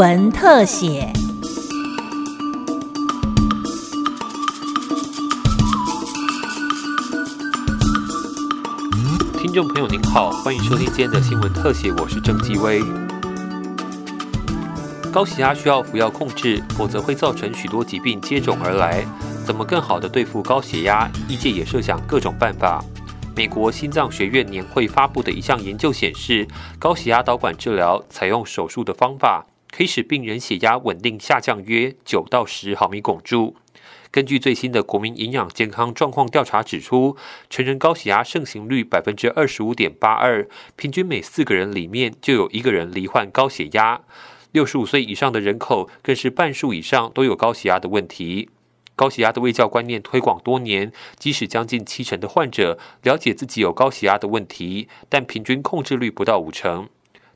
闻特写。听众朋友您好，欢迎收听今天的新闻特写，我是郑继威。高血压需要服药控制，否则会造成许多疾病接踵而来。怎么更好的对付高血压？医界也设想各种办法。美国心脏学院年会发布的一项研究显示，高血压导管治疗采用手术的方法，可以使病人血压稳定下降约九到十毫米汞柱。根据最新的国民营养健康状况调查指出，成人高血压盛行率百分之二十五点八二，平均每四个人里面就有一个人罹患高血压。六十五岁以上的人口更是半数以上都有高血压的问题。高血压的卫教观念推广多年，即使将近七成的患者了解自己有高血压的问题，但平均控制率不到五成。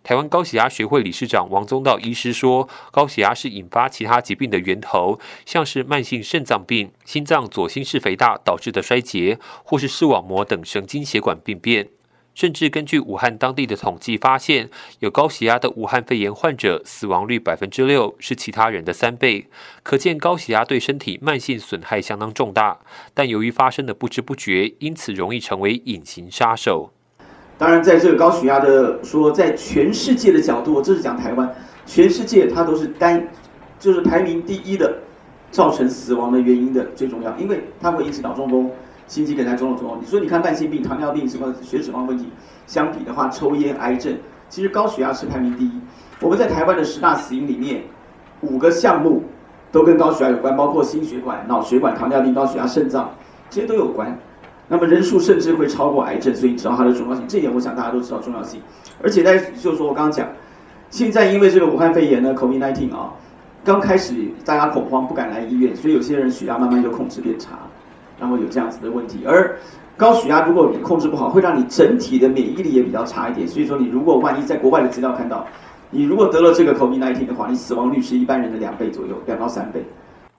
台湾高血压学会理事长王宗道医师说，高血压是引发其他疾病的源头，像是慢性肾脏病、心脏左心室肥大导致的衰竭，或是视网膜等神经血管病变。甚至根据武汉当地的统计发现，有高血压的武汉肺炎患者死亡率百分之六，是其他人的三倍。可见高血压对身体慢性损害相当重大，但由于发生的不知不觉，因此容易成为隐形杀手。当然，在这个高血压的说，在全世界的角度，这是讲台湾，全世界它都是单，就是排名第一的，造成死亡的原因的最重要，因为它会引起脑中风。心肌梗塞种种种种，你说你看慢性病、糖尿病什么血脂肪问题，相比的话，抽烟、癌症，其实高血压是排名第一。我们在台湾的十大死因里面，五个项目都跟高血压有关，包括心血管、脑血管、糖尿病、高血压、肾脏，这些都有关。那么人数甚至会超过癌症，所以你知道它的重要性。这一点我想大家都知道重要性。而且在就是说我刚刚讲，现在因为这个武汉肺炎呢，COVID-19 啊，刚开始大家恐慌不敢来医院，所以有些人血压慢慢就控制变差。然后有这样子的问题，而高血压如果你控制不好，会让你整体的免疫力也比较差一点。所以说，你如果万一在国外的资料看到，你如果得了这个 COVID-19 的话，你死亡率是一般人的两倍左右，两到三倍。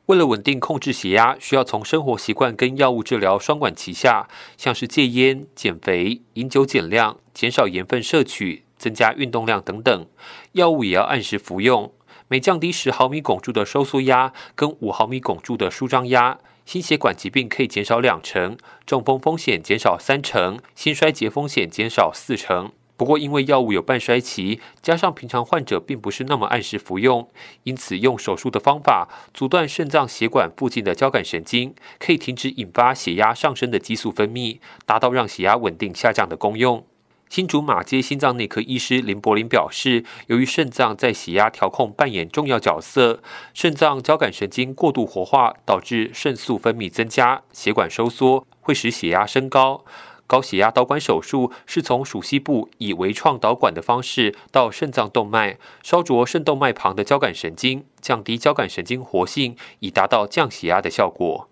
为了稳定控制血压，需要从生活习惯跟药物治疗双管齐下，像是戒烟、减肥、饮酒减量、减少盐分摄取、增加运动量等等，药物也要按时服用。每降低十毫米汞柱的收缩压跟五毫米汞柱的舒张压。心血管疾病可以减少两成，中风风险减少三成，心衰竭风险减少四成。不过，因为药物有半衰期，加上平常患者并不是那么按时服用，因此用手术的方法阻断肾脏血管附近的交感神经，可以停止引发血压上升的激素分泌，达到让血压稳定下降的功用。新竹马街心脏内科医师林柏林表示，由于肾脏在血压调控扮演重要角色，肾脏交感神经过度活化，导致肾素分泌增加，血管收缩，会使血压升高。高血压导管手术是从属膝部以微创导管的方式到肾脏动脉，烧灼肾动脉旁的交感神经，降低交感神经活性，以达到降血压的效果。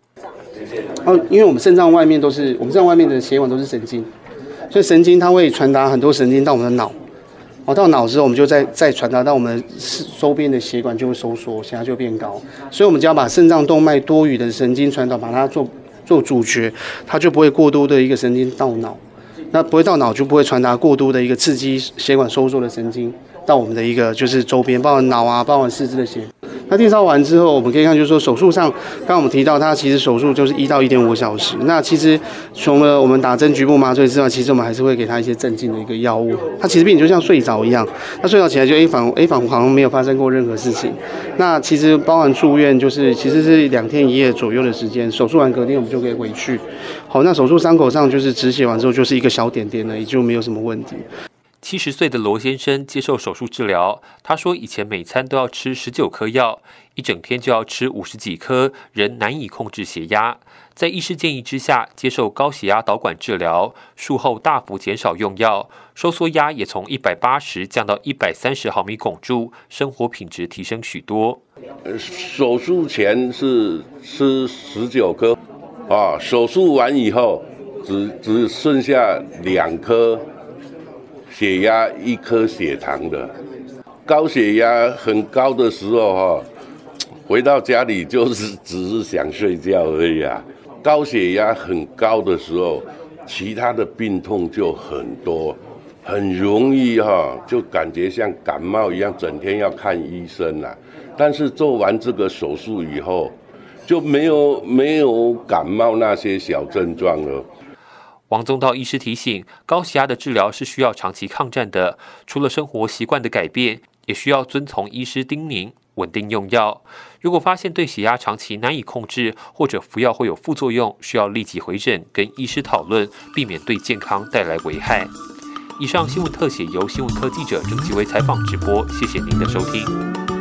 哦，因为我们肾脏外面都是，我们肾脏外面的血管都是神经。所以神经它会传达很多神经到我们的脑，哦，到脑之后我们就再再传达到我们周边的血管就会收缩，血压就变高。所以我们就要把肾脏动脉多余的神经传导，把它做做主角，它就不会过多的一个神经到脑，那不会到脑就不会传达过多的一个刺激血管收缩的神经到我们的一个就是周边，包括脑啊，包括四肢的血。那电烧完之后，我们可以看，就是说手术上，刚刚我们提到，它其实手术就是一到一点五小时。那其实除了我们打针局部麻醉之外，其实我们还是会给他一些镇静的一个药物。他其实病就像睡着一样，他睡着起来就 A 房 A 房好像没有发生过任何事情。那其实包含住院，就是其实是两天一夜左右的时间。手术完隔天我们就可以回去。好，那手术伤口上就是止血完之后就是一个小点点了，也就没有什么问题。七十岁的罗先生接受手术治疗。他说：“以前每餐都要吃十九颗药，一整天就要吃五十几颗，人难以控制血压。在医师建议之下，接受高血压导管治疗，术后大幅减少用药，收缩压也从一百八十降到一百三十毫米汞柱，生活品质提升许多。手术前是吃十九颗，啊，手术完以后只只剩下两颗。”血压一颗血糖的，高血压很高的时候哈，回到家里就是 只是想睡觉而已啊。高血压很高的时候，其他的病痛就很多，很容易哈，就感觉像感冒一样，整天要看医生啦。但是做完这个手术以后，就没有没有感冒那些小症状了。王宗道医师提醒，高血压的治疗是需要长期抗战的，除了生活习惯的改变，也需要遵从医师叮咛，稳定用药。如果发现对血压长期难以控制，或者服药会有副作用，需要立即回诊跟医师讨论，避免对健康带来危害。以上新闻特写由新闻科记者郑继威采访直播，谢谢您的收听。